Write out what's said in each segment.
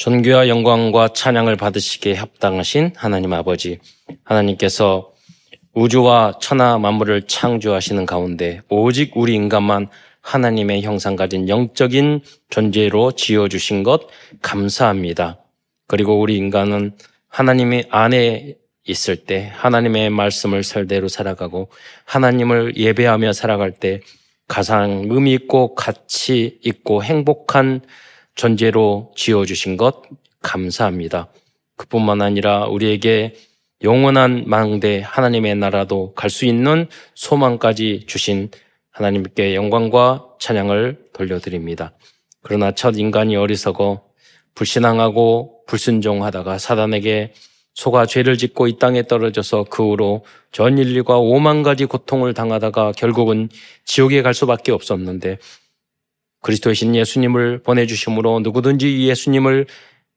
존귀와 영광과 찬양을 받으시기에 합당하신 하나님 아버지, 하나님께서 우주와 천하 만물을 창조하시는 가운데 오직 우리 인간만 하나님의 형상 가진 영적인 존재로 지어주신 것 감사합니다. 그리고 우리 인간은 하나님의 안에 있을 때 하나님의 말씀을 설대로 살아가고 하나님을 예배하며 살아갈 때 가장 의미 있고 가치 있고 행복한 존재로 지어주신 것 감사합니다. 그뿐만 아니라 우리에게 영원한 망대 하나님의 나라도 갈 수 있는 소망까지 주신 하나님께 영광과 찬양을 돌려드립니다. 그러나 첫 인간이 어리석어 불신앙하고 불순종하다가 사단에게 소가 죄를 짓고 이 땅에 떨어져서 그 후로 전 인류가 오만 가지 고통을 당하다가 결국은 지옥에 갈 수밖에 없었는데 그리스도의 신 예수님을 보내주심으로 누구든지 예수님을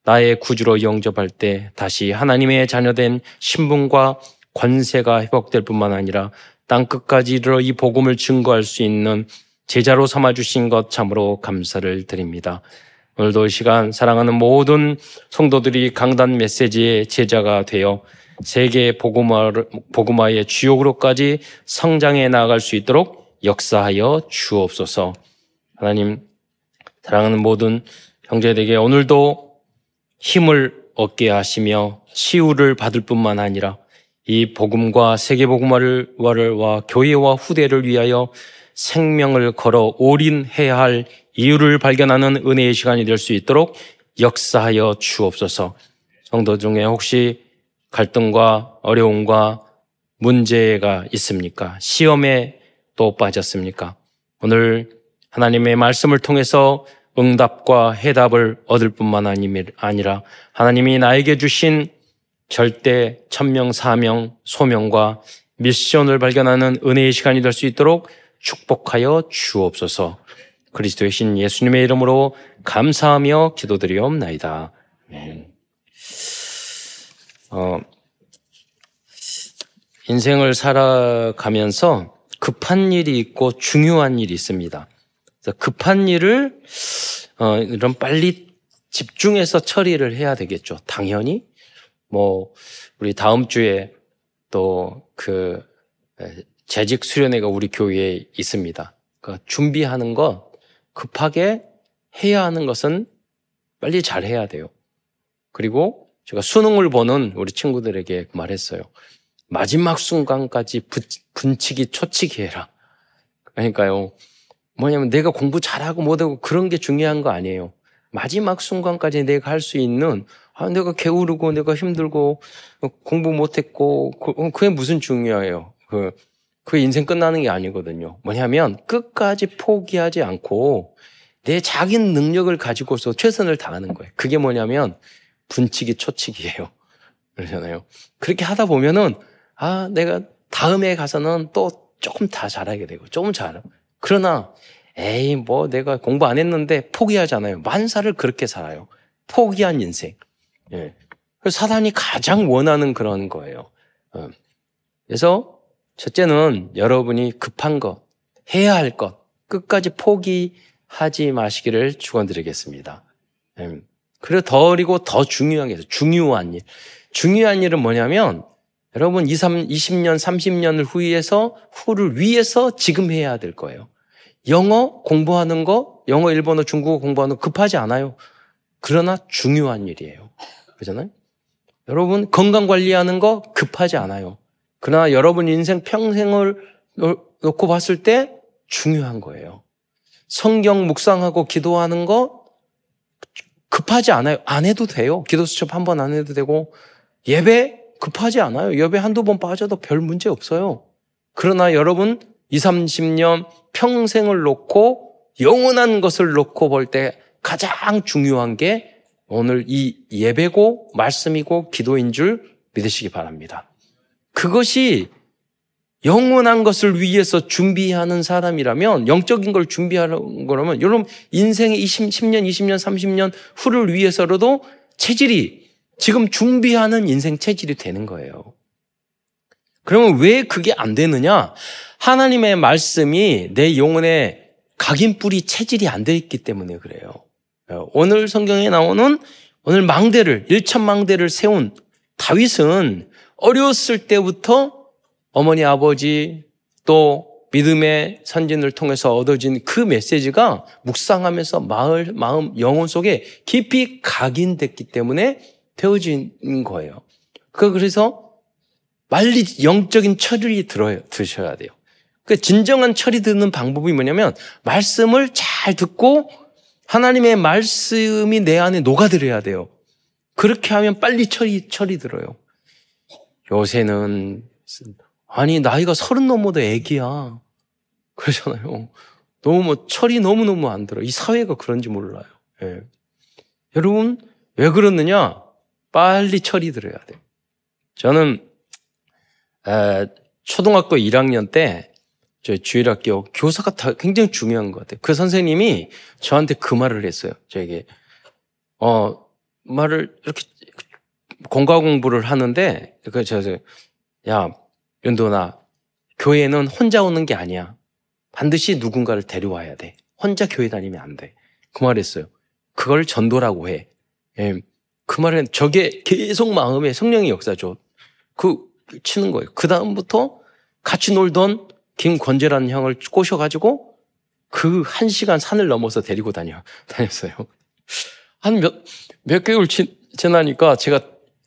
나의 구주로 영접할 때 다시 하나님의 자녀된 신분과 권세가 회복될 뿐만 아니라 땅 끝까지 이르러 이 복음을 증거할 수 있는 제자로 삼아주신 것 참으로 감사를 드립니다. 오늘도 이 시간 사랑하는 모든 성도들이 강단 메시지의 제자가 되어 세계 복음화의 주역으로까지 성장해 나아갈 수 있도록 역사하여 주옵소서. 하나님 사랑하는 모든 형제들에게 오늘도 힘을 얻게 하시며 치유를 받을 뿐만 아니라 이 복음과 세계 복음화와 교회와 후대를 위하여 생명을 걸어 올인해야 할 이유를 발견하는 은혜의 시간이 될 수 있도록 역사하여 주옵소서. 성도 중에 혹시 갈등과 어려움과 문제가 있습니까? 시험에 또 빠졌습니까? 오늘 하나님의 말씀을 통해서 응답과 해답을 얻을 뿐만 아니라 하나님이 나에게 주신 절대 천명, 사명, 소명과 미션을 발견하는 은혜의 시간이 될 수 있도록 축복하여 주옵소서. 그리스도의 신 예수님의 이름으로 감사하며 기도드리옵나이다. 어, 인생을 살아가면서 급한 일이 있고 중요한 일이 있습니다. 급한 일을 어, 이런 빨리 집중해서 처리를 해야 되겠죠. 당연히 뭐 우리 다음 주에 또 그 재직 수련회가 우리 교회에 있습니다. 그러니까 준비하는 거 급하게 해야 하는 것은 빨리 잘 해야 돼요. 그리고 제가 수능을 보는 우리 친구들에게 말했어요. 마지막 순간까지 분치기 초치기 해라. 그러니까요. 뭐냐면 내가 공부 잘하고 못하고 그런 게 중요한 거 아니에요. 마지막 순간까지 내가 할 수 있는 아, 내가 게으르고 내가 힘들고 공부 못했고 그, 그게 무슨 중요해요. 그, 그 인생 끝나는 게 아니거든요. 뭐냐면 끝까지 포기하지 않고 내 자기 능력을 가지고서 최선을 다하는 거예요. 그게 뭐냐면 분치기 초치기예요. 그러잖아요. 그렇게 하다 보면은 아 내가 다음에 가서는 또 조금 다 잘하게 되고 조금 잘. 그러나 에이 뭐 내가 공부 안 했는데 포기하잖아요. 만사를 그렇게 살아요. 포기한 인생. 예. 사단이 가장 원하는 그런 거예요. 어. 그래서 첫째는 여러분이 급한 것, 해야 할 것, 끝까지 포기하지 마시기를 축원드리겠습니다. 예. 그리고 더 그리고 더 중요한 게 있어요. 중요한 일. 중요한 일은 뭐냐면 여러분 2, 3, 20년, 30년을 후에서 후를 위해서 지금 해야 될 거예요. 영어 공부하는 거, 영어, 일본어, 중국어 공부하는 거 급하지 않아요. 그러나 중요한 일이에요. 그잖아요? 여러분 건강 관리하는 거 급하지 않아요. 그러나 여러분 인생 평생을 놓고 봤을 때 중요한 거예요. 성경 묵상하고 기도하는 거 급하지 않아요. 안 해도 돼요. 기도 수첩 한 번 안 해도 되고 예배 급하지 않아요. 예배 한두 번 빠져도 별 문제 없어요. 그러나 여러분 20, 30년 평생을 놓고 영원한 것을 놓고 볼 때 가장 중요한 게 오늘 이 예배고 말씀이고 기도인 줄 믿으시기 바랍니다. 그것이 영원한 것을 위해서 준비하는 사람이라면 영적인 걸 준비하는 거라면 여러분 인생의 20, 10년, 20년, 30년 후를 위해서라도 체질이 지금 준비하는 인생 체질이 되는 거예요. 그러면 왜 그게 안 되느냐? 하나님의 말씀이 내 영혼에 각인뿌리 체질이 안 돼 있기 때문에 그래요. 오늘 성경에 나오는 오늘 망대를, 일천망대를 세운 다윗은 어렸을 때부터 어머니, 아버지, 또 믿음의 선진을 통해서 얻어진 그 메시지가 묵상하면서 마을, 마음, 영혼 속에 깊이 각인됐기 때문에 되어진 거예요. 그 그래서 빨리 영적인 철이 들어야, 드셔야 돼요. 그 진정한 철이 드는 방법이 뭐냐면 말씀을 잘 듣고 하나님의 말씀이 내 안에 녹아들어야 돼요. 그렇게 하면 빨리 철이, 철이 들어요. 요새는, 아니, 나이가 서른 넘어도 애기야. 그러잖아요. 너무 뭐, 철이 너무 너무 안 들어. 이 사회가 그런지 몰라요. 예. 여러분, 왜 그러느냐? 빨리 철이 들어야 돼요. 저는, 에, 초등학교 1학년 때, 저 주일학교 교사가 다 굉장히 중요한 것 같아요. 그 선생님이 저한테 그 말을 했어요. 저에게 어 말을 이렇게 공과 공부를 하는데 그 저야 윤도나 교회는 혼자 오는 게 아니야. 반드시 누군가를 데려와야 돼. 혼자 교회 다니면 안 돼. 그 말했어요. 그걸 전도라고 해. 예. 그 말은 저게 계속 마음에 성령의 역사죠. 그 치는 거예요. 그 다음부터 같이 놀던 김권재라는 형을 꼬셔가지고 그 한 시간 산을 넘어서 데리고 다녀, 다녔어요. 한 몇, 몇 개월 지, 지나니까 제가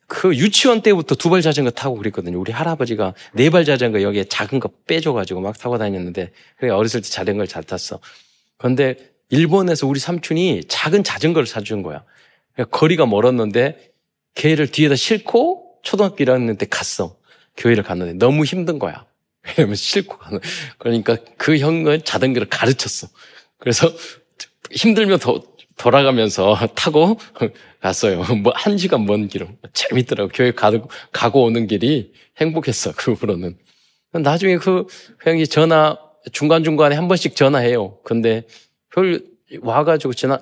그 유치원 때부터 두 발 자전거 타고 그랬거든요. 우리 할아버지가 네 발 자전거 여기에 작은 거 빼줘가지고 막 타고 다녔는데, 그래 어렸을 때 자전거를 잘 탔어. 그런데 일본에서 우리 삼촌이 작은 자전거를 사준 거야. 거리가 멀었는데, 걔를 뒤에다 싣고 초등학교 1학년 때 갔어. 교회를 갔는데 너무 힘든 거야. 왜냐면 싣고 가는. 그러니까 그 형은 자전거를 가르쳤어. 그래서 힘들면 더 돌아가면서 타고 갔어요. 뭐 한 시간 먼 길로 재밌더라고. 교회 가고 가고 오는 길이 행복했어. 그 후로는. 나중에 그 형이 전화 중간 중간에 한 번씩 전화해요. 근데 별 와가지고 지나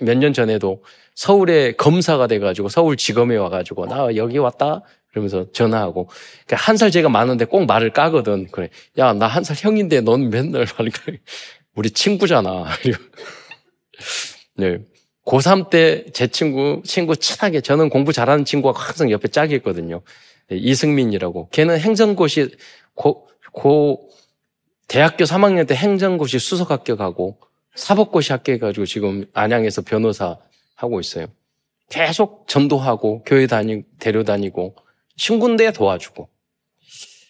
몇년 전에도 서울에 검사가 돼가지고 서울지검에 와가지고 나 여기 왔다 그러면서 전화하고 그러니까 한 살 제가 많은데 꼭 말을 까거든. 그래. 야, 나 한 살 형인데 넌 맨날 말을 까. 우리 친구잖아. 네. 고3 때 제 친구, 친구 친하게 저는 공부 잘하는 친구가 항상 옆에 짝이 있거든요. 네, 이승민이라고. 걔는 행정고시 고, 고 대학교 3학년 때 행정고시 수석 합격하고 사법고시 합격해가지고 지금 안양에서 변호사 하고 있어요. 계속 전도하고 교회 다니 데려다니고 친구인데 도와주고.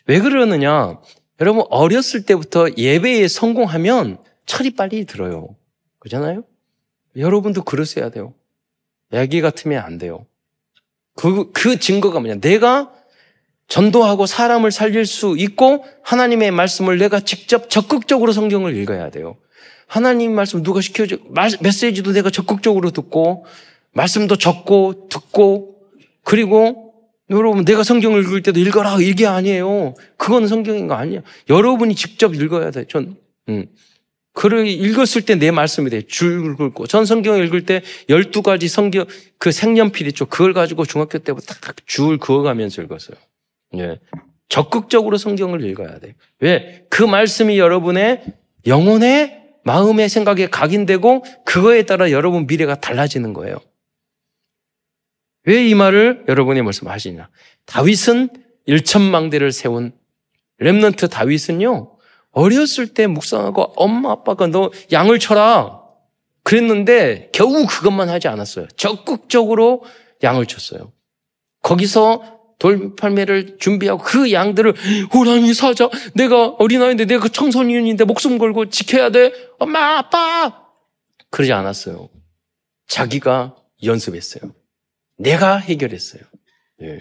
왜 그러느냐? 여러분, 어렸을 때부터 예배에 성공하면 철이 빨리 들어요. 그잖아요? 여러분도 그러셔야 돼요. 애기 같으면 안 돼요. 그, 그 증거가 뭐냐? 내가 전도하고 사람을 살릴 수 있고 하나님의 말씀을 내가 직접 적극적으로 성경을 읽어야 돼요. 하나님 말씀 누가 시켜줘, 메시지도 내가 적극적으로 듣고, 말씀도 적고, 듣고, 그리고 여러분, 내가 성경을 읽을 때도 읽어라, 이게 아니에요. 그건 성경인 거 아니에요. 여러분이 직접 읽어야 돼. 전, 음. 글을 읽었을 때 내 말씀이 돼. 줄 긁고. 전 성경을 읽을 때 12가지 성경, 그 색연필 있죠. 그걸 가지고 중학교 때부터 딱줄 그어가면서 읽었어요. 예. 적극적으로 성경을 읽어야 돼. 왜? 그 말씀이 여러분의 영혼의 마음의 생각에 각인되고 그거에 따라 여러분 미래가 달라지는 거예요. 왜 이 말을 여러분이 말씀하시냐? 다윗은 일천망대를 세운 렘넌트 다윗은요, 어렸을 때 묵상하고 엄마 아빠가 너 양을 쳐라. 그랬는데 겨우 그것만 하지 않았어요. 적극적으로 양을 쳤어요. 거기서 돌팔매를 준비하고 그 양들을 호랑이 사자. 내가 어린아이인데 내가 청소년인데 목숨 걸고 지켜야 돼. 엄마 아빠. 그러지 않았어요. 자기가 연습했어요. 내가 해결했어요. 예.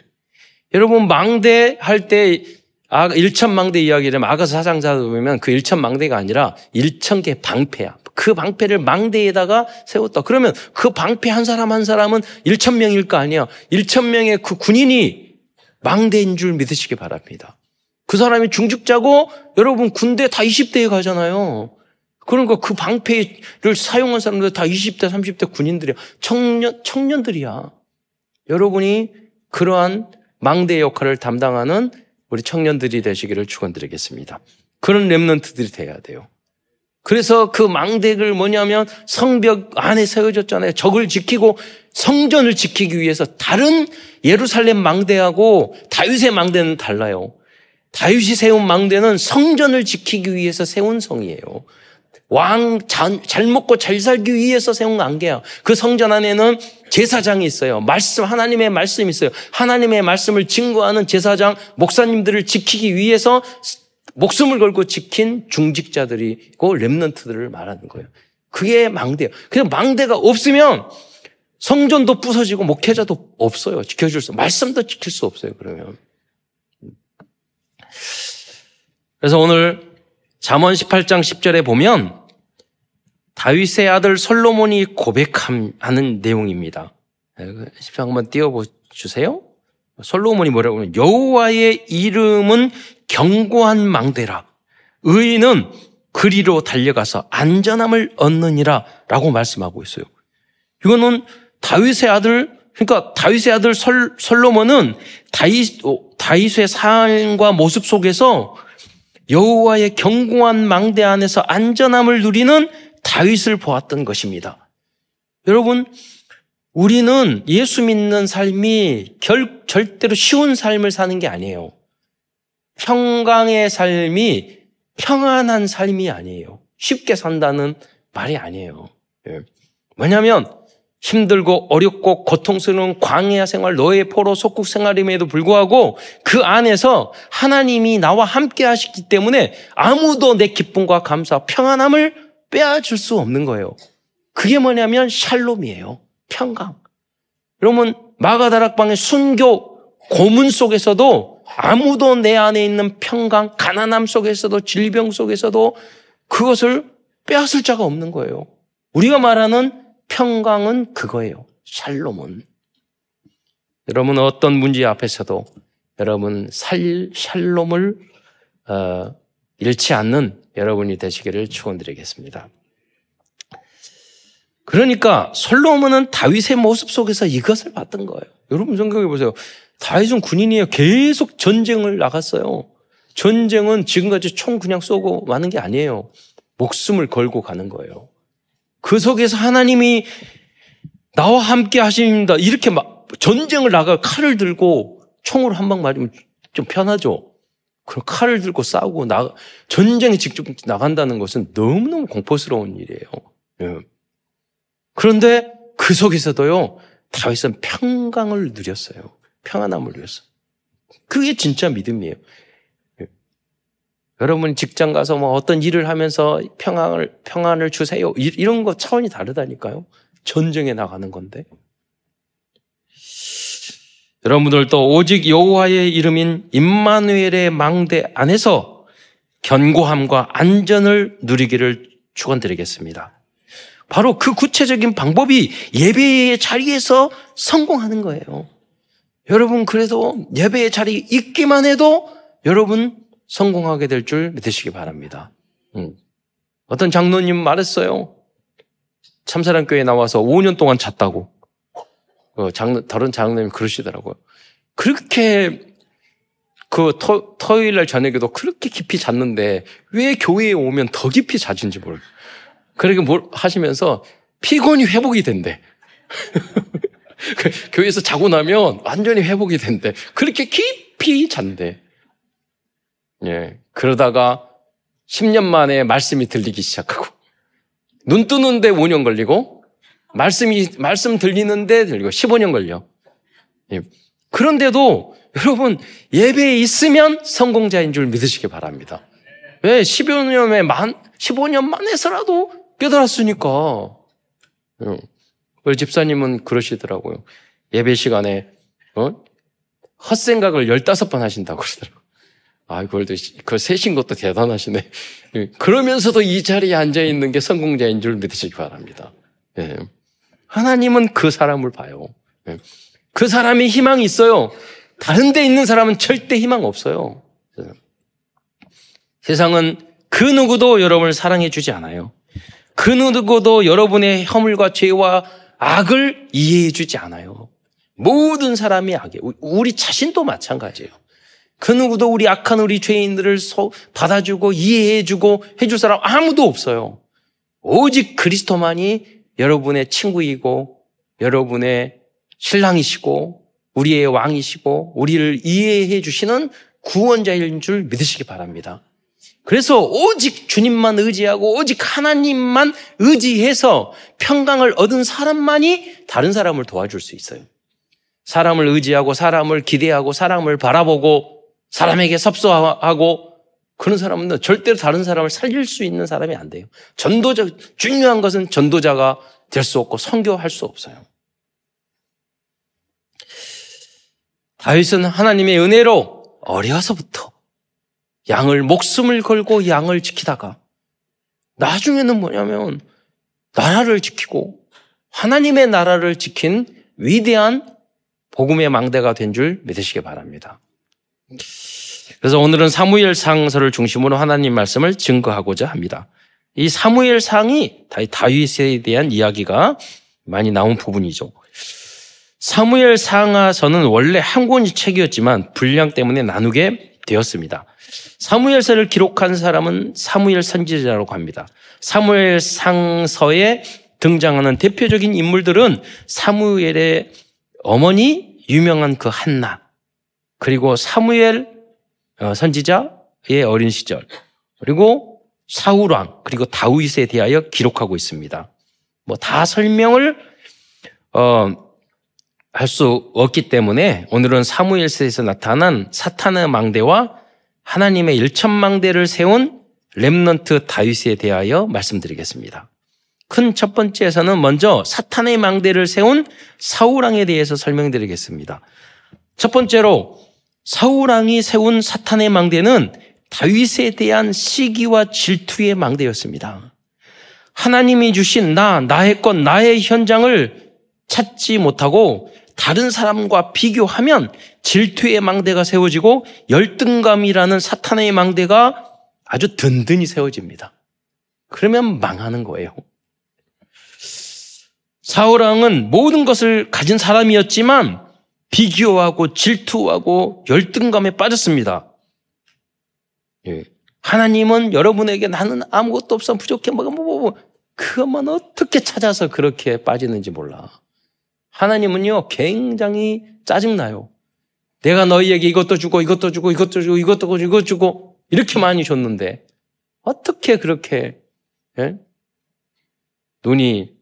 여러분 망대 할 때 아, 일천망대 이야기를 아가서 사장사 보면 그 일천망대가 아니라 일천개 방패야. 그 방패를 망대에다가 세웠다. 그러면 그 방패 한 사람 한 사람은 일천 명일 거 아니야. 일천 명의 그 군인이 망대인 줄 믿으시기 바랍니다. 그 사람이 중직자고 여러분 군대 다 20대에 가잖아요. 그러니까 그 방패를 사용한 사람들 다 20대, 30대 군인들이야. 청년, 청년들이야. 여러분이 그러한 망대 역할을 담당하는 우리 청년들이 되시기를 축원드리겠습니다. 그런 랩런트들이 돼야 돼요. 그래서 그 망대를 뭐냐면 성벽 안에 세워졌잖아요. 적을 지키고 성전을 지키기 위해서 다른 예루살렘 망대하고 다윗의 망대는 달라요. 다윗이 세운 망대는 성전을 지키기 위해서 세운 성이에요. 왕 잘 먹고 잘 살기 위해서 세운 안개야. 그 성전 안에는 제사장이 있어요. 말씀 하나님의 말씀이 있어요. 하나님의 말씀을 증거하는 제사장 목사님들을 지키기 위해서 목숨을 걸고 지킨 중직자들이고 렘넌트들을 말하는 거예요. 그게 망대예요. 그냥 망대가 없으면 성전도 부서지고 목회자도 없어요. 지켜줄 수, 말씀도 지킬 수 없어요. 그러면. 그래서 오늘 잠언 18장 10절에 보면 다윗의 아들 솔로몬이 고백하는 내용입니다. 10장 한번 띄워 주세요. 솔로몬이 뭐라고 하면 여호와의 이름은 경고한 망대라. 의인은 그리로 달려가서 안전함을 얻느니라 라고 말씀하고 있어요. 이거는 다윗의 아들, 그러니까 다윗의 아들 솔, 솔로몬은 다윗, 다윗의 삶과 모습 속에서 여호와의 경고한 망대 안에서 안전함을 누리는 다윗을 보았던 것입니다. 여러분, 우리는 예수 믿는 삶이 결, 절대로 쉬운 삶을 사는 게 아니에요. 평강의 삶이 평안한 삶이 아니에요. 쉽게 산다는 말이 아니에요. 예. 왜냐하면 힘들고 어렵고 고통스러운 광야 생활, 너의 포로 속국 생활임에도 불구하고 그 안에서 하나님이 나와 함께 하시기 때문에 아무도 내 기쁨과 감사, 평안함을 빼앗을 수 없는 거예요. 그게 뭐냐면 샬롬이에요. 평강. 여러분 마가다락방의 순교 고문 속에서도 아무도 내 안에 있는 평강, 가난함 속에서도 질병 속에서도 그것을 빼앗을 자가 없는 거예요. 우리가 말하는 평강은 그거예요. 샬롬은. 여러분 어떤 문제 앞에서도 여러분 살 샬롬을 어, 잃지 않는 여러분이 되시기를 축원드리겠습니다. 그러니까 솔로몬은 다윗의 모습 속에서 이것을 봤던 거예요. 여러분 생각해 보세요. 다윗은 군인이에요. 계속 전쟁을 나갔어요. 전쟁은 지금까지 총 그냥 쏘고 마는 게 아니에요. 목숨을 걸고 가는 거예요. 그 속에서 하나님이 나와 함께 하십니다. 이렇게 막 전쟁을 나가 칼을 들고 총으로 한 방 맞으면 좀 편하죠. 그럼 칼을 들고 싸우고 나 전쟁에 직접 나간다는 것은 너무너무 공포스러운 일이에요. 예. 그런데 그 속에서도요, 다윗은 평강을 누렸어요. 평안함을 누렸어요. 그게 진짜 믿음이에요. 여러분 직장 가서 뭐 어떤 일을 하면서 평안을, 평안을 주세요. 이런 거 차원이 다르다니까요. 전쟁에 나가는 건데. 여러분들도 오직 여호와의 이름인 임마누엘의 망대 안에서 견고함과 안전을 누리기를 축원드리겠습니다. 바로 그 구체적인 방법이 예배의 자리에서 성공하는 거예요. 여러분, 그래도 예배의 자리 있기만 해도 여러분 성공하게 될 줄 믿으시기 바랍니다. 음. 어떤 장로님 말했어요. 참사랑 교회 나와서 5년 동안 잤다고. 어, 장, 다른 장로님 그러시더라고요. 그렇게 그 토, 토요일 날 저녁에도 그렇게 깊이 잤는데 왜 교회에 오면 더 깊이 자진지 모르겠어요. 그렇게 뭘 하시면서 피곤이 회복이 된대. 그 교회에서 자고 나면 완전히 회복이 된대. 그렇게 깊이 잔대. 예. 그러다가 10년 만에 말씀이 들리기 시작하고, 눈 뜨는데 5년 걸리고, 말씀이, 말씀 들리는데 들리고, 15년 걸려. 예. 그런데도 여러분, 예배에 있으면 성공자인 줄 믿으시기 바랍니다. 왜? 15년에 만, 15년 만에서라도 깨달았으니까. 예. 우리 집사님은 그러시더라고요. 예배 시간에, 어? 헛생각을 15번 하신다고 그러더라고요. 아, 그걸, 그걸 세신 것도 대단하시네. 예. 그러면서도 이 자리에 앉아 있는 게 성공자인 줄 믿으시기 바랍니다. 예. 하나님은 그 사람을 봐요. 예. 그 사람이 희망이 있어요. 다른 데 있는 사람은 절대 희망 없어요. 세상은 그 누구도 여러분을 사랑해 주지 않아요. 그 누구도 여러분의 허물과 죄와 악을 이해해 주지 않아요. 모든 사람이 악이에요. 우리 자신도 마찬가지예요. 그 누구도 우리 악한 우리 죄인들을 받아주고 이해해주고 해줄 사람 아무도 없어요. 오직 그리스도만이 여러분의 친구이고 여러분의 신랑이시고 우리의 왕이시고 우리를 이해해 주시는 구원자인 줄 믿으시기 바랍니다. 그래서 오직 주님만 의지하고 오직 하나님만 의지해서 평강을 얻은 사람만이 다른 사람을 도와줄 수 있어요. 사람을 의지하고 사람을 기대하고 사람을 바라보고 사람에게 섭소하고 그런 사람은 절대로 다른 사람을 살릴 수 있는 사람이 안 돼요. 전도자 중요한 것은 전도자가 될 수 없고 선교할 수 없어요. 다윗은 하나님의 은혜로 어려서부터 양을 목숨을 걸고 양을 지키다가 나중에는 뭐냐면 나라를 지키고 하나님의 나라를 지킨 위대한 복음의 망대가 된 줄 믿으시기 바랍니다. 그래서 오늘은 사무엘 상서를 중심으로 하나님 말씀을 증거하고자 합니다. 이 사무엘 상이 다윗에 대한 이야기가 많이 나온 부분이죠. 사무엘 상하서는 원래 한 권의 책이었지만 분량 때문에 나누게 되었습니다. 사무엘서를 기록한 사람은 사무엘 선지자라고 합니다. 사무엘 상서에 등장하는 대표적인 인물들은 사무엘의 어머니 유명한 그 한나 그리고 사무엘 어, 선지자의 어린 시절 그리고 사울왕 그리고 다윗에 대하여 기록하고 있습니다. 뭐 다 설명을 어, 할 수 없기 때문에 오늘은 사무엘서에서 나타난 사탄의 망대와 하나님의 일천망대를 세운 렘넌트 다윗에 대하여 말씀드리겠습니다. 큰 첫 번째에서는 먼저 사탄의 망대를 세운 사울왕에 대해서 설명드리겠습니다. 첫 번째로 사울 왕이 세운 사탄의 망대는 다윗에 대한 시기와 질투의 망대였습니다. 하나님이 주신 나, 나의 것, 나의 현장을 찾지 못하고 다른 사람과 비교하면 질투의 망대가 세워지고 열등감이라는 사탄의 망대가 아주 든든히 세워집니다. 그러면 망하는 거예요. 사울왕은 모든 것을 가진 사람이었지만 비교하고 질투하고 열등감에 빠졌습니다. 예. 하나님은 여러분에게 나는 아무것도 없어 부족해 뭐가 뭐, 뭐, 뭐. 그것만 어떻게 찾아서 그렇게 빠지는지 몰라. 하나님은요, 굉장히 짜증나요. 내가 너희에게 이것도 주고, 이것도 주고, 이것도 주고, 이것도 주고, 이것 주고, 이렇게 많이 줬는데, 어떻게 그렇게, 예? 눈이,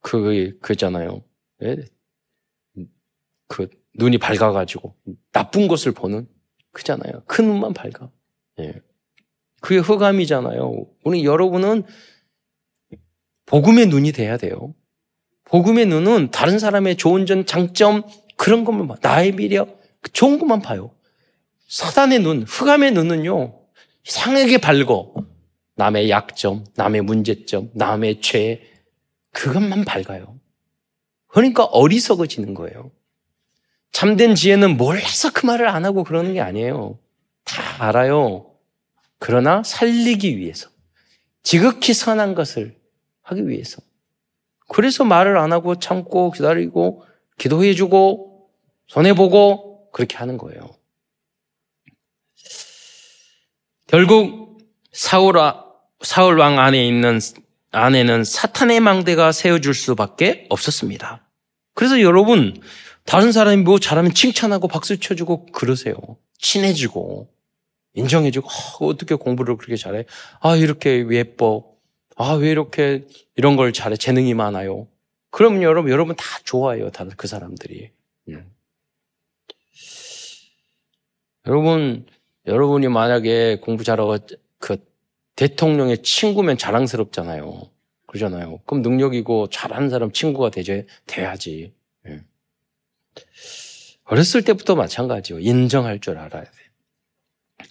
그, 그잖아요. 예? 그, 눈이 밝아가지고, 나쁜 것을 보는, 그잖아요. 큰 눈만 밝아. 예. 그게 흑암이잖아요. 우리 여러분은 복음의 눈이 돼야 돼요. 복음의 눈은 다른 사람의 좋은 점, 장점, 그런 것만 봐. 나의 미력, 좋은 것만 봐요. 사단의 눈, 흑암의 눈은요, 이상하게 밝고, 남의 약점, 남의 문제점, 남의 죄, 그것만 밝아요. 그러니까 어리석어지는 거예요. 참된 지혜는 몰라서 그 말을 안 하고 그러는 게 아니에요. 다 알아요. 그러나 살리기 위해서. 지극히 선한 것을 하기 위해서. 그래서 말을 안 하고 참고 기다리고 기도해주고 손해보고 그렇게 하는 거예요. 결국 사울, 사울 왕 안에 있는 안에는 사탄의 망대가 세워줄 수밖에 없었습니다. 그래서 여러분 다른 사람이 뭐 잘하면 칭찬하고 박수 쳐주고 그러세요. 친해지고 인정해주고 어, 어떻게 공부를 그렇게 잘해? 아 이렇게 예뻐. 아, 왜 이렇게 이런 걸 잘해? 재능이 많아요. 그럼 여러분, 여러분 다 좋아해요. 다들 그 사람들이. 음. 여러분, 여러분이 만약에 공부 잘하고 그 대통령의 친구면 자랑스럽잖아요. 그러잖아요. 그럼 능력이고 잘하는 사람 친구가 되지, 돼야지. 예. 어렸을 때부터 마찬가지요. 인정할 줄 알아야 돼.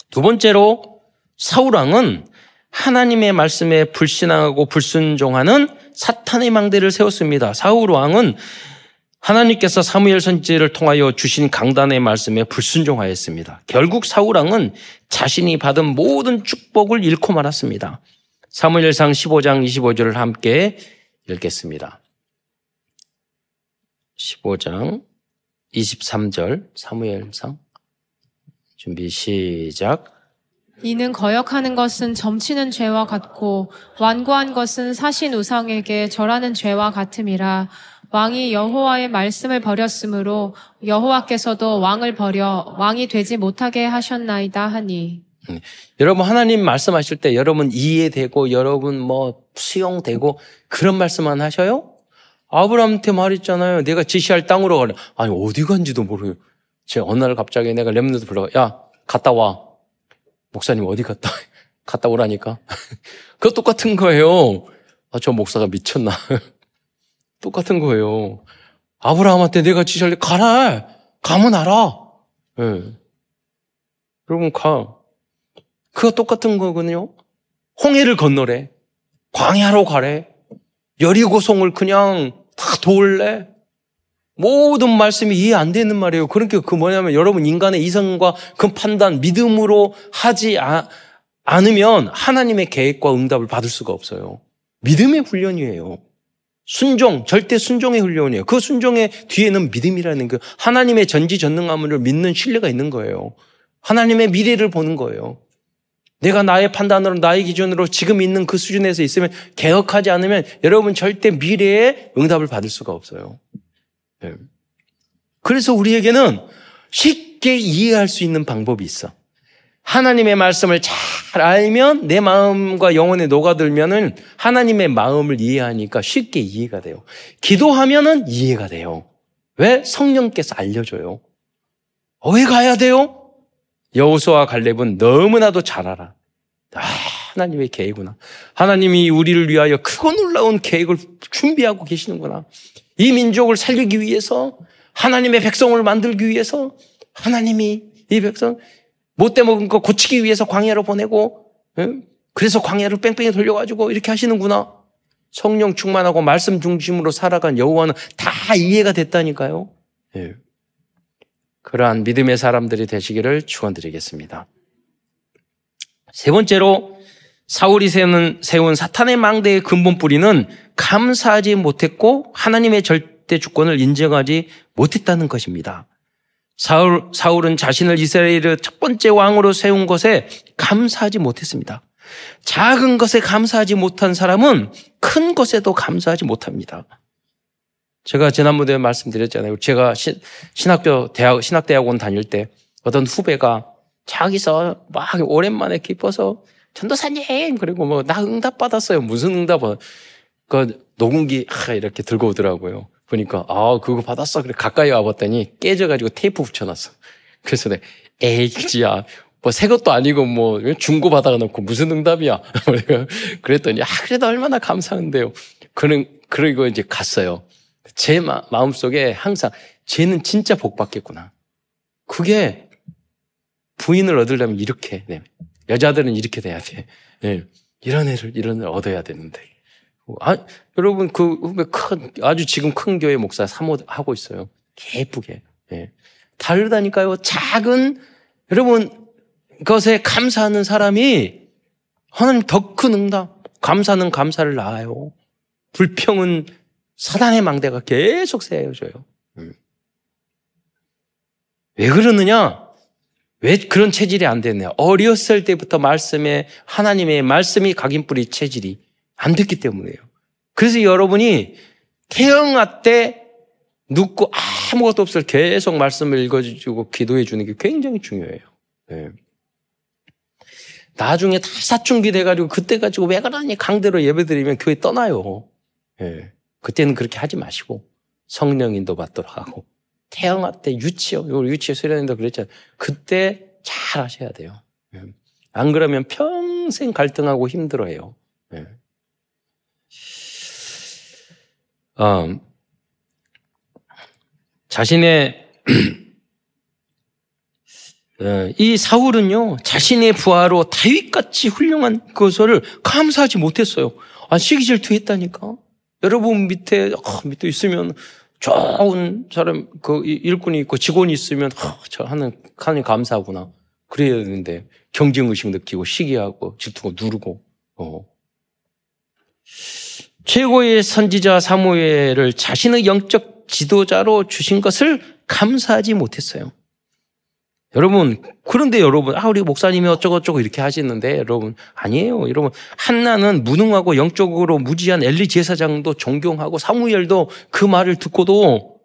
두 번째로 사우랑은 하나님의 말씀에 불신하고 불순종하는 사탄의 망대를 세웠습니다. 사울 왕은 하나님께서 사무엘 선지를 통하여 주신 강단의 말씀에 불순종하였습니다. 결국 사울 왕은 자신이 받은 모든 축복을 잃고 말았습니다. 사무엘상 15장 25절을 함께 읽겠습니다. 15장 23절 사무엘상 준비 시작. 이는 거역하는 것은 점치는 죄와 같고 완고한 것은 사신 우상에게 절하는 죄와 같음이라 왕이 여호와의 말씀을 버렸으므로 여호와께서도 왕을 버려 왕이 되지 못하게 하셨나이다 하니 여러분 하나님 말씀하실 때 여러분 이해되고 여러분 뭐 수용되고 그런 말씀만 하셔요? 아브라함한테 말했잖아요. 내가 지시할 땅으로 가래. 아니 어디 간지도 모르요. 제 어느 날 갑자기 내가 렘너드 불러가 야 갔다 와. 목사님 어디 갔다 갔다 오라니까. 그거 똑같은 거예요. 아, 저 목사가 미쳤나. 똑같은 거예요. 아브라함한테 내가 지시할 때 가라. 가면 알아. 예. 네. 여러분 가. 그거 똑같은 거거든요. 홍해를 건너래. 광야로 가래. 여리고송을 그냥 다 도울래. 모든 말씀이 이해 안 되는 말이에요. 그러니까 그 뭐냐면 여러분 인간의 이성과 그 판단, 믿음으로 하지 아, 않으면 하나님의 계획과 응답을 받을 수가 없어요. 믿음의 훈련이에요. 순종, 절대 순종의 훈련이에요. 그 순종의 뒤에는 믿음이라는 그 하나님의 전지전능함을 믿는 신뢰가 있는 거예요. 하나님의 미래를 보는 거예요. 내가 나의 판단으로 나의 기준으로 지금 있는 그 수준에서 있으면 개혁하지 않으면 여러분 절대 미래에 응답을 받을 수가 없어요. 네. 그래서 우리에게는 쉽게 이해할 수 있는 방법이 있어. 하나님의 말씀을 잘 알면 내 마음과 영혼에 녹아들면은 하나님의 마음을 이해하니까 쉽게 이해가 돼요. 기도하면은 이해가 돼요. 왜? 성령께서 알려줘요. 어, 왜 가야 돼요? 여호수와 갈렙은 너무나도 잘 알아. 아, 하나님의 계획이구나. 하나님이 우리를 위하여 크고 놀라운 계획을 준비하고 계시는구나. 이 민족을 살리기 위해서 하나님의 백성을 만들기 위해서 하나님이 이 백성 못돼 먹은 거 고치기 위해서 광야로 보내고 그래서 광야를 뺑뺑이 돌려가지고 이렇게 하시는구나. 성령 충만하고 말씀 중심으로 살아간 여호와는 다 이해가 됐다니까요. 예. 그러한 믿음의 사람들이 되시기를 축원드리겠습니다. 세 번째로 사울이 세운, 세운 사탄의 망대의 근본 뿌리는 감사하지 못했고 하나님의 절대 주권을 인정하지 못했다는 것입니다. 사울, 사울은 자신을 이스라엘의 첫 번째 왕으로 세운 것에 감사하지 못했습니다. 작은 것에 감사하지 못한 사람은 큰 것에도 감사하지 못합니다. 제가 지난번에 말씀드렸잖아요. 제가 신, 학교 대학, 신학대학원 다닐 때 어떤 후배가 자기서 막 오랜만에 기뻐서 전도사님 그리고 뭐 나 응답 받았어요. 무슨 응답을 그 녹음기 이렇게 들고 오더라고요. 보니까 아 그거 받았어. 그래 가까이 와봤더니 깨져가지고 테이프 붙여놨어. 그래서 내가 에이 지야 뭐 새 것도 아니고 뭐 중고 받아가 놓고 무슨 응답이야. 그랬더니 아 그래도 얼마나 감사한데요. 그는 그리고 이제 갔어요. 제 마, 마음속에 항상 쟤는 진짜 복 받겠구나. 그게 부인을 얻으려면 이렇게 네. 여자들은 이렇게 돼야 돼. 네. 이런 애를 이런 애를 얻어야 되는데. 아, 여러분 그 큰 아주 지금 큰 교회 목사 사모 하고 있어요. 예쁘게. 네. 다르다니까요. 작은 여러분 것에 감사하는 사람이 하나님 더 큰 응답. 감사는 감사를 낳아요. 불평은 사단의 망대가 계속 세워져요. 음. 왜 그러느냐? 왜 그런 체질이 안 됐냐? 어렸을 때부터 말씀에 하나님의 말씀이 각인 뿌리 체질이 안 됐기 때문이에요. 그래서 여러분이 태영아 때 눕고 아무것도 없을 계속 말씀을 읽어주고 기도해 주는 게 굉장히 중요해요. 네. 나중에 다 사춘기 돼가지고 그때 가지고 왜 그러니 강대로 예배 드리면 교회 떠나요. 네. 그때는 그렇게 하지 마시고 성령 인도 받도록 하고 태영아 때 유치요. 유치원 수련인도 그랬잖아요. 그때 잘 하셔야 돼요. 예. 안 그러면 평생 갈등하고 힘들어해요. 예. 어, 자신의 어, 이 사울은요 자신의 부하로 다윗같이 훌륭한 것을 감사하지 못했어요. 아 시기 질투했다니까. 여러분 밑에 어, 밑에 있으면 좋은 사람 그 일꾼이 있고 직원이 있으면 어, 저 하는 하나님 감사하구나 그래야 되는데 경쟁 의식 느끼고 시기하고 질투고 누르고 어. 최고의 선지자 사무엘을 자신의 영적 지도자로 주신 것을 감사하지 못했어요. 여러분, 그런데 여러분, 아, 우리 목사님이 어쩌고저쩌고 이렇게 하시는데, 여러분, 아니에요. 여러분, 한나는 무능하고 영적으로 무지한 엘리 제사장도 존경하고 사무엘도 그 말을 듣고도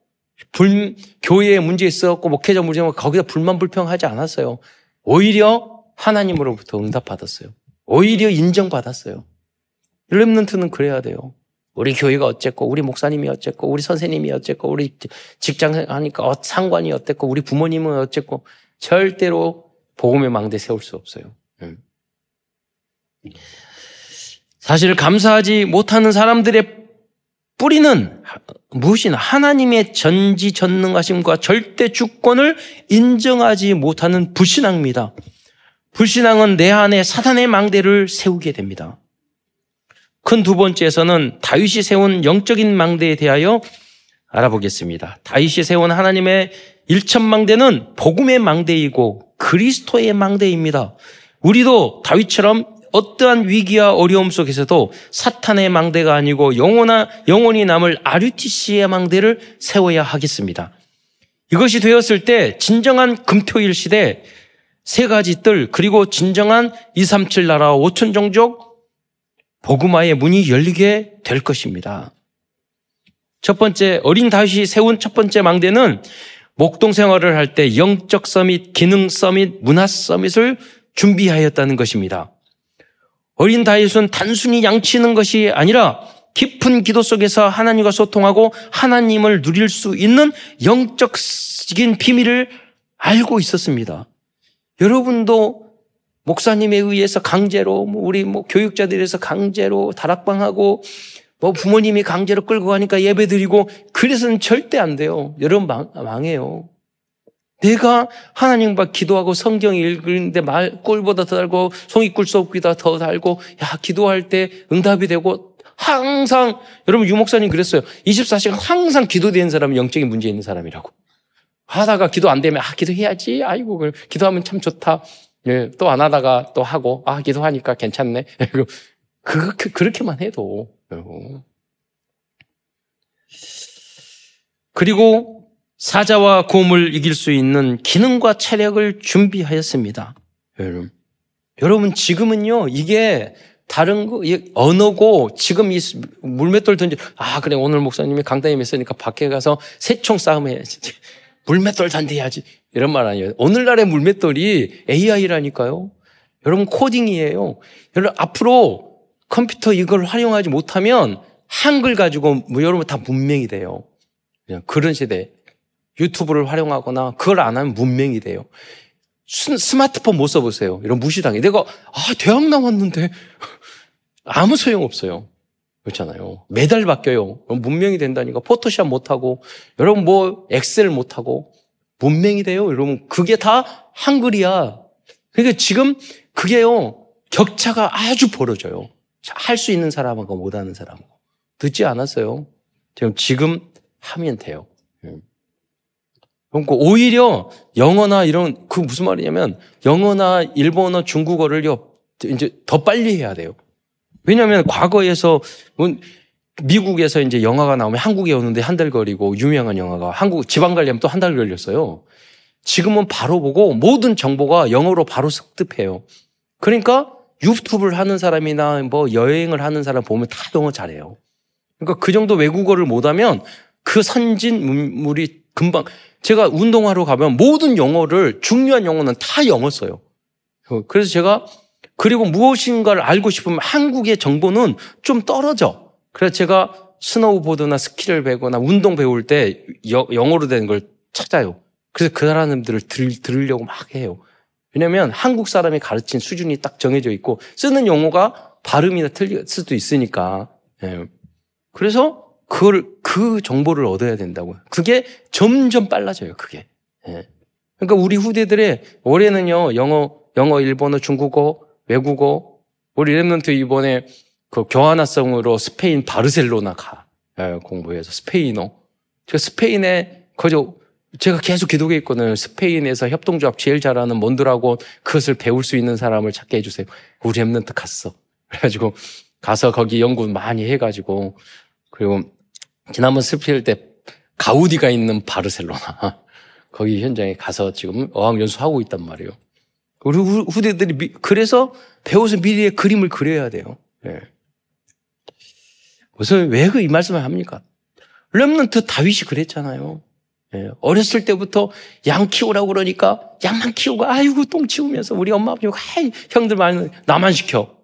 불, 교회에 문제 있었고, 목회자 문제 있었고, 거기다 불만 불평하지 않았어요. 오히려 하나님으로부터 응답받았어요. 오히려 인정받았어요. 렘넌트는 그래야 돼요. 우리 교회가 어쨌고, 우리 목사님이 어쨌고, 우리 선생님이 어쨌고, 우리 직장 하니까 어, 상관이 어땠고, 우리 부모님은 어쨌고, 절대로 복음의 망대 세울 수 없어요. 음. 사실 감사하지 못하는 사람들의 뿌리는 무엇이나 하나님의 전지전능하심과 절대 주권을 인정하지 못하는 불신앙입니다. 불신앙은 내 안에 사단의 망대를 세우게 됩니다. 큰 두 번째에서는 다윗이 세운 영적인 망대에 대하여 알아보겠습니다. 다윗이 세운 하나님의 일천망대는 복음의 망대이고 그리스도의 망대입니다. 우리도 다윗처럼 어떠한 위기와 어려움 속에서도 사탄의 망대가 아니고 영원한, 영원히 남을 RUTC의 망대를 세워야 하겠습니다. 이것이 되었을 때 진정한 금토일 시대 세 가지 뜰 그리고 진정한 237 나라 5천 종족 복음화의 문이 열리게 될 것입니다. 첫 번째 어린 다윗이 세운 첫 번째 망대는 목동 생활을 할 때 영적 서밋, 기능 서밋, 문화 서밋을 준비하였다는 것입니다. 어린 다윗은 단순히 양치는 것이 아니라 깊은 기도 속에서 하나님과 소통하고 하나님을 누릴 수 있는 영적인 비밀을 알고 있었습니다. 여러분도 목사님에 의해서 강제로 뭐 우리 뭐 교육자들에서 강제로 다락방하고 뭐 부모님이 강제로 끌고 가니까 예배 드리고 그래서는 절대 안 돼요. 여러분 망, 망해요. 내가 하나님과 기도하고 성경 읽는데 말 꿀보다 더 달고 송이꿀 썩기다 더 달고 야 기도할 때 응답이 되고 항상 여러분 유목사님 그랬어요. 24시간 항상 기도되는 사람은 영적인 문제 있는 사람이라고. 하다가 기도 안 되면 아 기도해야지. 아이고 기도하면 참 좋다. 예, 또 안 하다가 또 하고 아 기도하니까 괜찮네. 그, 그 그렇게만 해도 그리고 사자와 곰을 이길 수 있는 기능과 체력을 준비하였습니다. 여러분, 지금은요 이게 다른 거 언어고 지금 이 물맷돌 던지 아 그래 오늘 목사님이 강단에 했으니까 밖에 가서 새총 싸움 해야지 물맷돌 던져야지 이런 말 아니에요. 오늘날의 물맷돌이 AI라니까요. 여러분 코딩이에요. 여러분 앞으로 컴퓨터 이걸 활용하지 못하면 한글 가지고 뭐 여러분 다 문명이 돼요. 그냥 그런 시대. 유튜브를 활용하거나 그걸 안 하면 문명이 돼요. 스마트폰 못 써보세요. 이런 무시당해. 내가, 아, 대학 나왔는데. 아무 소용 없어요. 그렇잖아요. 매달 바뀌어요. 문명이 된다니까. 포토샵 못하고, 여러분 뭐, 엑셀 못하고, 문명이 돼요. 여러분, 그게 다 한글이야. 그러니까 지금 그게요, 격차가 아주 벌어져요. 할 수 있는 사람하고 못하는 사람하고. 듣지 않았어요. 지금, 지금 하면 돼요. 음. 그러니까 오히려 영어나 이런, 그 무슨 말이냐면, 영어나 일본어, 중국어를요, 이제 더 빨리 해야 돼요. 왜냐하면 과거에서, 뭐 미국에서 이제 영화가 나오면 한국에 오는데 한 달 걸리고, 유명한 영화가 한국 지방 가려면 또 한 달 걸렸어요. 지금은 바로 보고 모든 정보가 영어로 바로 습득해요. 그러니까 유튜브를 하는 사람이나 뭐 여행을 하는 사람 보면 다 영어 잘해요. 그러니까 그 정도 외국어를 못하면 그 선진물이 금방 제가 운동하러 가면 모든 영어를 중요한 영어는 다 영어 써요. 그래서 제가 그리고 무엇인가를 알고 싶으면 한국의 정보는 좀 떨어져. 그래서 제가 스노우보드나 스키를 배거나 운동 배울 때 영어로 된 걸 찾아요. 그래서 그 사람들을 들, 들으려고 막 해요. 왜냐하면 한국 사람이 가르친 수준이 딱 정해져 있고 쓰는 용어가 발음이나 틀릴 수도 있으니까. 예. 그래서 그걸 그 정보를 얻어야 된다고요. 그게 점점 빨라져요. 그게. 예. 그러니까 우리 후대들의 올해는요 영어, 영어, 일본어, 중국어, 외국어. 우리 Remnant 이번에 그 교환학생으로 스페인 바르셀로나 가 예, 공부해서 스페인어. 제가 스페인에 거저 제가 계속 있거든요. 스페인에서 협동조합 제일 잘하는 몬드라곤 그것을 배울 수 있는 사람을 찾게 해주세요. 우리 Remnant 갔어. 그래가지고 가서 거기 연구 많이 해가지고 그리고 지난번 스페인 때 가우디가 있는 바르셀로나 거기 현장에 가서 지금 어학 연수하고 있단 말이에요. 우리 후대들이 미, 그래서 배워서 미래의 그림을 그려야 돼요. 예. 무슨 왜 그 이 말씀을 합니까? Remnant 다윗이 그랬잖아요. 예. 어렸을 때부터 양 키우라고 그러니까 양만 키우고 아이고 똥 치우면서 우리 엄마 아버지 아 형들 많이 나만 시켜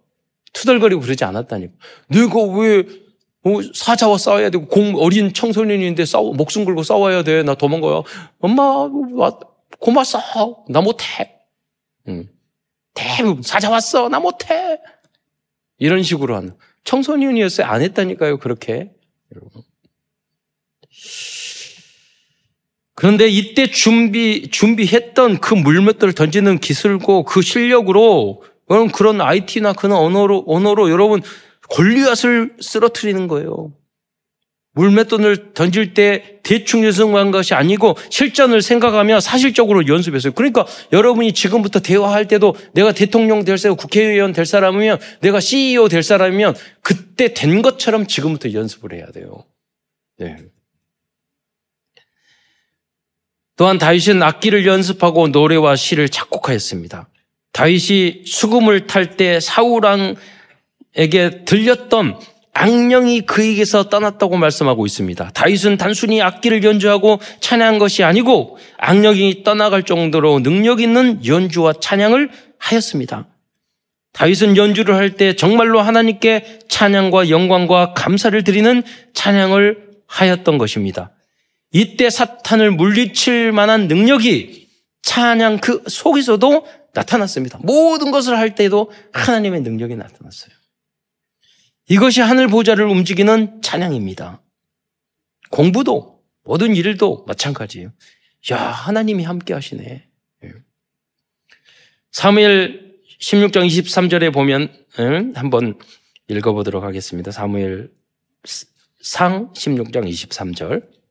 투덜거리고 그러지 않았다니까. 내가 왜 어, 사자와 싸워야 되고 공 어린 청소년인데 싸워 목숨 걸고 싸워야 돼. 나 도망가요. 엄마 고마 싸워. 나 못해. 응. 대부분 사자 왔어. 나 못해. 이런 식으로 하는 청소년이었어요. 안 했다니까요. 그렇게. 그런데 이때 준비 준비했던 그 물맷돌을 던지는 기술고 그 실력으로 여러분 그런 IT나 그런 언어로 언어로 여러분 골리앗을 쓰러뜨리는 거예요. 물맷돈을 던질 때 대충 연습한 것이 아니고 실전을 생각하며 사실적으로 연습했어요. 그러니까 여러분이 지금부터 대화할 때도 내가 대통령 될 사람, 국회의원 될 사람이면 내가 CEO 될 사람이면 그때 된 것처럼 지금부터 연습을 해야 돼요. 네. 또한 다윗은 악기를 연습하고 노래와 시를 작곡하였습니다. 다윗이 수금을 탈 때 사우랑에게 들렸던 악령이 그에게서 떠났다고 말씀하고 있습니다. 다윗은 단순히 악기를 연주하고 찬양한 것이 아니고 악령이 떠나갈 정도로 능력 있는 연주와 찬양을 하였습니다. 다윗은 연주를 할 때 정말로 하나님께 찬양과 영광과 감사를 드리는 찬양을 하였던 것입니다. 이때 사탄을 물리칠 만한 능력이 찬양 그 속에서도 나타났습니다. 모든 것을 할 때도 하나님의 능력이 나타났어요. 이것이 하늘 보좌를 움직이는 찬양입니다. 공부도 모든 일도 마찬가지예요. 야, 하나님이 함께 하시네. 예. 사무엘 16장 23절에 보면 한번 읽어보도록 하겠습니다. 사무엘 상 16장 23절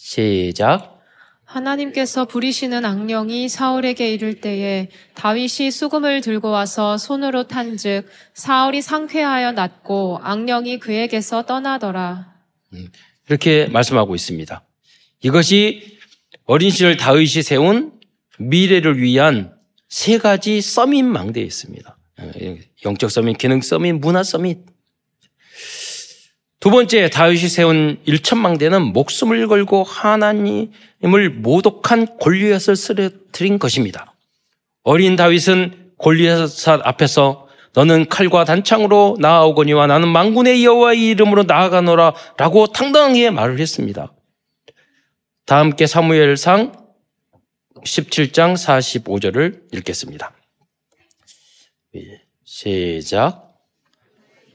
시작 하나님께서 부리시는 악령이 사울에게 이를 때에 다윗이 수금을 들고 와서 손으로 탄즉 사울이 상쾌하여 낫고 악령이 그에게서 떠나더라. 음, 이렇게 말씀하고 있습니다. 이것이 어린 시절 다윗이 세운 미래를 위한 세 가지 서밋 망대에 있습니다. 영적 서밋, 기능 서밋, 문화 서밋. 두 번째 다윗이 세운 일천망대는 목숨을 걸고 하나님을 모독한 골리앗을 쓰러뜨린 것입니다. 어린 다윗은 골리앗 앞에서 너는 칼과 단창으로 나아오거니와 나는 망군의 여호와의 이름으로 나아가노라 라고 당당하게 말을 했습니다. 다 함께 사무엘상 17장 45절을 읽겠습니다. 예, 시작.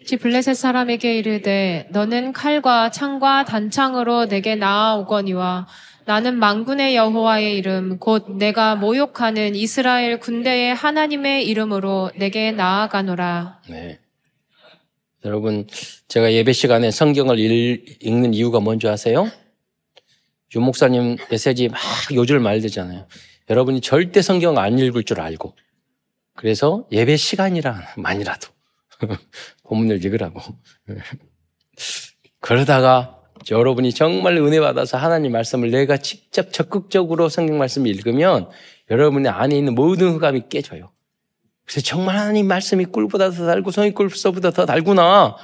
지 블레셋 사람에게 이르되 너는 칼과 창과 단창으로 내게 나아오거니와 나는 망군의 여호와의 이름 곧 내가 모욕하는 이스라엘 군대의 하나님의 이름으로 내게 나아가노라. 네. 여러분 제가 예배 시간에 성경을 읽는 이유가 뭔지 아세요? 유 목사님 메시지 막 요절 말되잖아요. 여러분이 절대 성경 안 읽을 줄 알고 그래서 예배 시간이랑만이라도 본문을 읽으라고. 그러다가 여러분이 정말 은혜 받아서 하나님 말씀을 내가 직접 적극적으로 성경 말씀을 읽으면 여러분의 안에 있는 모든 흑암이 깨져요. 그래서 정말 하나님 말씀이 꿀보다 더 달고 성이 꿀보다 더 달구나.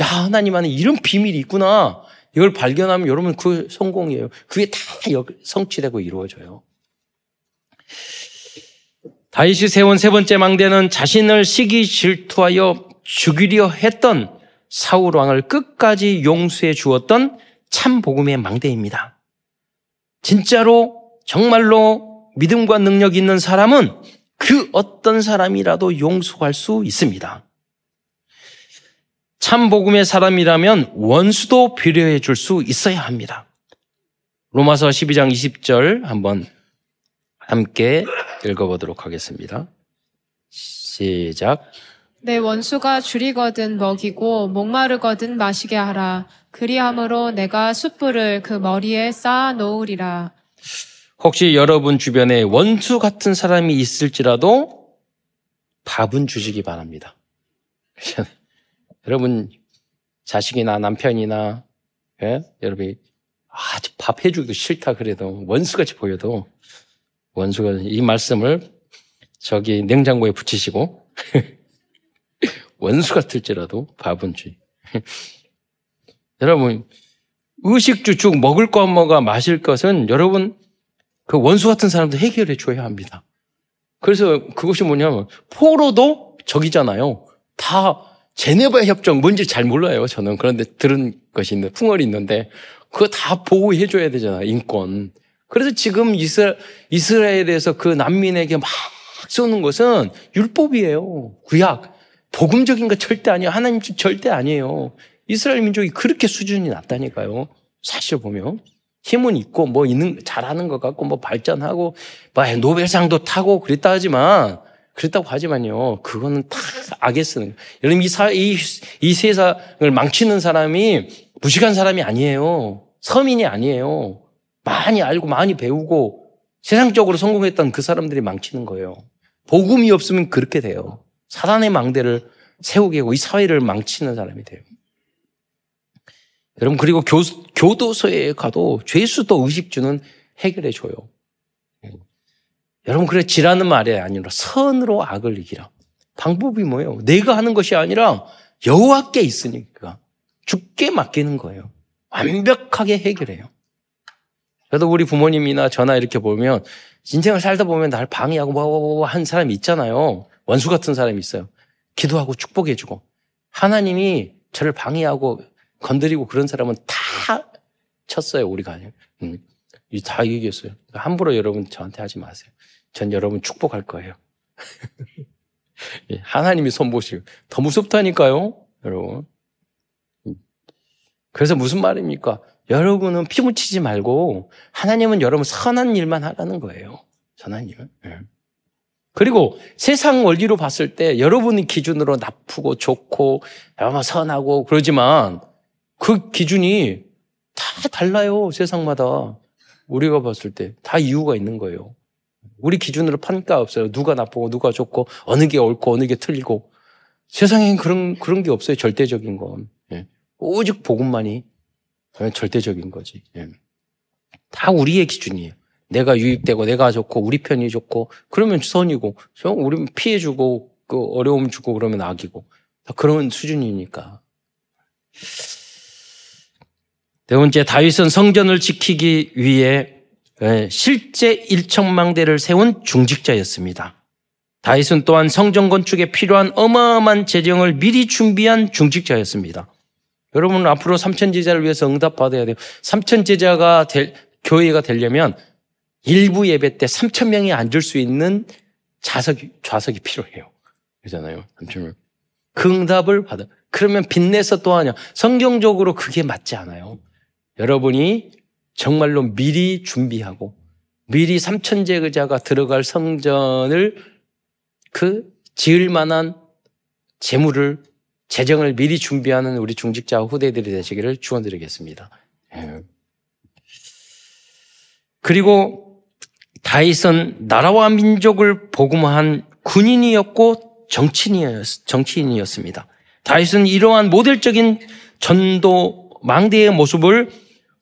야, 하나님 안에 이런 비밀이 있구나. 이걸 발견하면 여러분 그 성공이에요. 그게 다 성취되고 이루어져요. 다윗이 세운 세 번째 망대는 자신을 시기 질투하여 죽이려 했던 사울 왕을 끝까지 용서해 주었던 참 복음의 망대입니다. 진짜로 정말로 믿음과 능력 있는 사람은 그 어떤 사람이라도 용서할 수 있습니다. 참 복음의 사람이라면 원수도 배려해 줄 수 있어야 합니다. 로마서 12장 20절 한번 함께 읽어보도록 하겠습니다. 시작. 내 원수가 줄이거든 먹이고 목마르거든 마시게 하라. 그리함으로 내가 숯불을 그 머리에 쌓아 놓으리라. 혹시 여러분 주변에 원수 같은 사람이 있을지라도 밥은 주시기 바랍니다. 여러분 자식이나 남편이나 예? 여러분이 아주 밥 해주기도 싫다 그래도 원수같이 보여도 원수가 이 말씀을 저기 냉장고에 붙이시고 원수 같을지라도 밥은 주. 여러분 의식주 쭉 먹을 것 먹어 마실 것은 여러분 그 원수 같은 사람도 해결해 줘야 합니다. 그래서 그것이 뭐냐면 포로도 적이잖아요. 다 제네바 협정 뭔지 잘 몰라요. 저는 그런데 들은 것이 있는데 풍월이 있는데 그거 다 보호해 줘야 되잖아요. 인권. 그래서 지금 이스라, 이스라엘에서 그 난민에게 막 쏘는 것은 율법이에요. 구약. 복음적인 거 절대 아니에요. 하나님 절대 아니에요. 이스라엘 민족이 그렇게 수준이 낮다니까요. 사실 보면. 힘은 있고 뭐 있는 잘하는 것 같고 뭐 발전하고 뭐 노벨상도 타고 그랬다 하지만 그랬다고 하지만요 그거는 다 악에 쓰는 여러분 이, 사, 이, 이 세상을 망치는 사람이 무식한 사람이 아니에요 서민이 아니에요 많이 알고 많이 배우고 세상적으로 성공했던 그 사람들이 망치는 거예요 복음이 없으면 그렇게 돼요 사단의 망대를 세우게 하고 이 사회를 망치는 사람이 돼요 여러분 그리고 교, 교도소에 가도 죄수도 의식주는 해결해 줘요. 여러분 그래 지라는 말이 아니라 선으로 악을 이기라. 방법이 뭐예요? 내가 하는 것이 아니라 여호와께 있으니까 죽게 맡기는 거예요. 완벽하게 해결해요. 저도 우리 부모님이나 저나 이렇게 보면 인생을 살다 보면 날 방해하고 뭐한 사람이 있잖아요. 원수 같은 사람이 있어요. 기도하고 축복해주고 하나님이 저를 방해하고 건드리고 그런 사람은 다 쳤어요, 우리가. 음, 다 얘기했어요. 함부로 여러분 저한테 하지 마세요. 전 여러분 축복할 거예요. 예, 하나님이 손보시고. 더 무섭다니까요, 여러분. 음. 그래서 무슨 말입니까? 여러분은 피 묻히지 말고 하나님은 여러분 선한 일만 하라는 거예요. 선한 일. 예. 그리고 세상 원리로 봤을 때 여러분의 기준으로 나쁘고 좋고 선하고 그러지만 그 기준이 다 달라요, 세상마다. 우리가 봤을 때 다 이유가 있는 거예요. 우리 기준으로 판가 없어요. 누가 나쁘고 누가 좋고 어느 게 옳고 어느 게 틀리고 세상엔 그런 그런 게 없어요. 절대적인 건 예. 오직 복음만이 절대적인 거지. 예. 다 우리의 기준이에요. 내가 유익되고 내가 좋고 우리 편이 좋고 그러면 선이고 우리 피해주고 그 어려움 주고 그러면 악이고 다 그런 수준이니까. 네 번째, 다윗은 성전을 지키기 위해 예, 실제 일천망대를 세운 중직자였습니다. 다윗은 또한 성전 건축에 필요한 어마어마한 재정을 미리 준비한 중직자였습니다. 여러분 앞으로 삼천 제자를 위해서 응답받아야 돼요. 삼천 제자가 될, 교회가 되려면 일부 예배 때 삼천 명이 앉을 수 있는 좌석이, 좌석이 필요해요. 그러잖아요. 삼천 명. 그 응답을 받아. 그러면 빚내서 또 하냐. 성경적으로 그게 맞지 않아요. 여러분이 정말로 미리 준비하고 미리 삼천제 의자가 들어갈 성전을 그 지을 만한 재물을 재정을 미리 준비하는 우리 중직자 후대들이 되시기를 축원드리겠습니다. 예. 그리고 다윗은 나라와 민족을 복음한 군인이었고 정치인이었습니다. 다윗은 이러한 모델적인 전도 망대의 모습을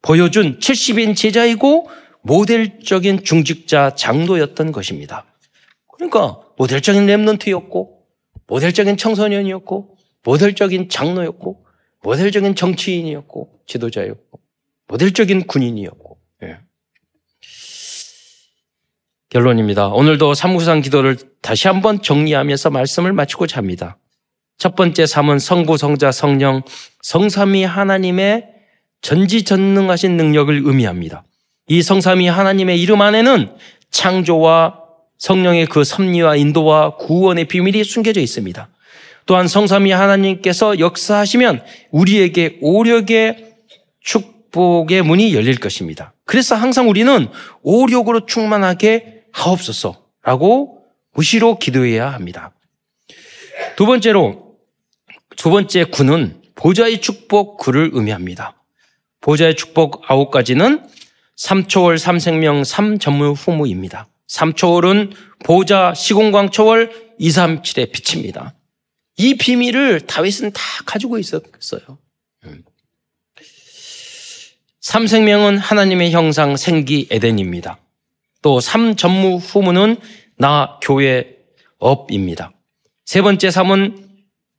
보여준 70인 제자이고 모델적인 중직자 장로였던 것입니다. 그러니까 모델적인 랩런트였고 모델적인 청소년이었고 모델적인 장로였고 모델적인 정치인이었고 지도자였고 모델적인 군인이었고 예. 결론입니다. 오늘도 삼구상 기도를 다시 한번 정리하면서 말씀을 마치고자 합니다. 첫 번째 삶은 성부, 성자, 성령, 성삼위 하나님의 전지전능하신 능력을 의미합니다. 이 성삼이 하나님의 이름 안에는 창조와 성령의 그 섭리와 인도와 구원의 비밀이 숨겨져 있습니다. 또한 성삼이 하나님께서 역사하시면 우리에게 오력의 축복의 문이 열릴 것입니다. 그래서 항상 우리는 오력으로 충만하게 하옵소서라고 무시로 기도해야 합니다. 두 번째로 두 번째 구는 보좌의 축복 구를 의미합니다. 보좌의 축복 아홉 가지는 삼초월 삼생명 삼전무 후무입니다. 삼초월은 보좌 시공광 초월 237의 빛입니다. 이 비밀을 다윗은 다 가지고 있었어요. 삼생명은 하나님의 형상 생기 에덴입니다. 또 삼전무 후무는 나 교회 업입니다. 세 번째 삼은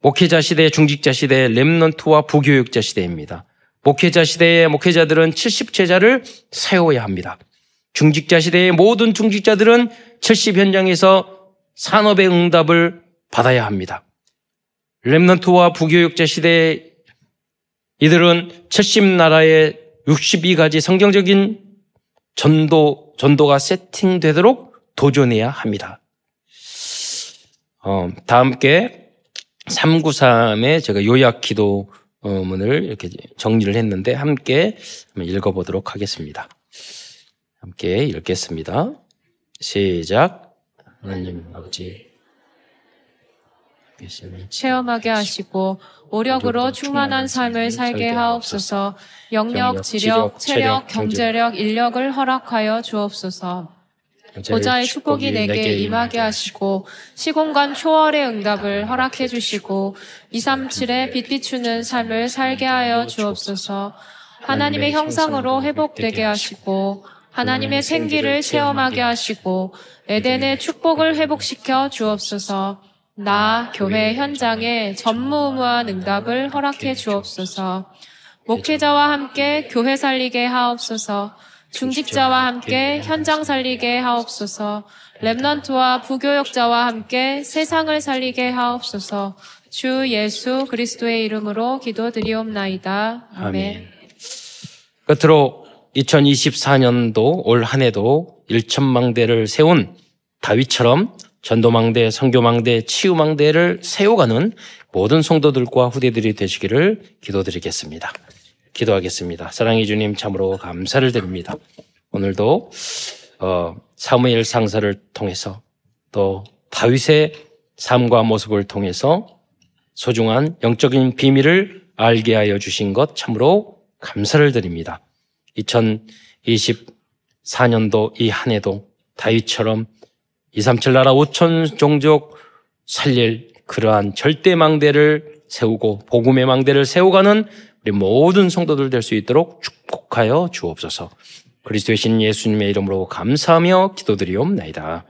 목회자 시대, 중직자 시대, 렘넌트와 부교육자 시대입니다. 목회자 시대의 목회자들은 70제자를 세워야 합니다. 중직자 시대의 모든 중직자들은 70 현장에서 산업의 응답을 받아야 합니다. 렘넌트와 부교육자 시대에 이들은 70 나라의 62가지 성경적인 전도, 전도가 세팅되도록 도전해야 합니다. 어, 다 함께 393의 제가 요약 기도문을 이렇게 정리를 했는데 함께 읽어보도록 하겠습니다. 함께 읽겠습니다. 시작. 하나님 아버지. 체험하게 하시고 오력으로 충만한 삶을 살게 하옵소서. 영력, 지력, 체력, 경제력, 인력을 허락하여 주옵소서. 보좌의 축복이 내게 임하게 하시고 시공간 초월의 응답을 허락해 주시고 237의 빛 비추는 삶을 살게 하여 주옵소서. 하나님의 형상으로 회복되게 하시고 하나님의 생기를 체험하게 하시고 에덴의 축복을 회복시켜 주옵소서 나 교회 현장에 전무후무한 응답을 허락해 주옵소서. 목회자와 함께 교회 살리게 하옵소서. 중직자와 함께 현장 살리게 하옵소서. 랩넌트와 부교역자와 함께 세상을 살리게 하옵소서. 주 예수 그리스도의 이름으로 기도드리옵나이다. 아멘. 끝으로 2024년도 올 한 해도 1천망대를 세운 다윗처럼 전도망대, 선교망대, 치유망대를 세워가는 모든 성도들과 후대들이 되시기를 기도드리겠습니다. 기도하겠습니다. 사랑해 주님 참으로 감사를 드립니다. 오늘도 어, 사무엘 상사를 통해서 또 다윗의 삶과 모습을 통해서 소중한 영적인 비밀을 알게 하여 주신 것 참으로 감사를 드립니다. 2024년도 이 한 해도 다윗처럼 237 나라 5천 종족 살릴 그러한 절대 망대를 세우고 복음의 망대를 세워가는 우리 모든 성도들 될 수 있도록 축복하여 주옵소서. 그리스도의 신 예수님의 이름으로 감사하며 기도드리옵나이다.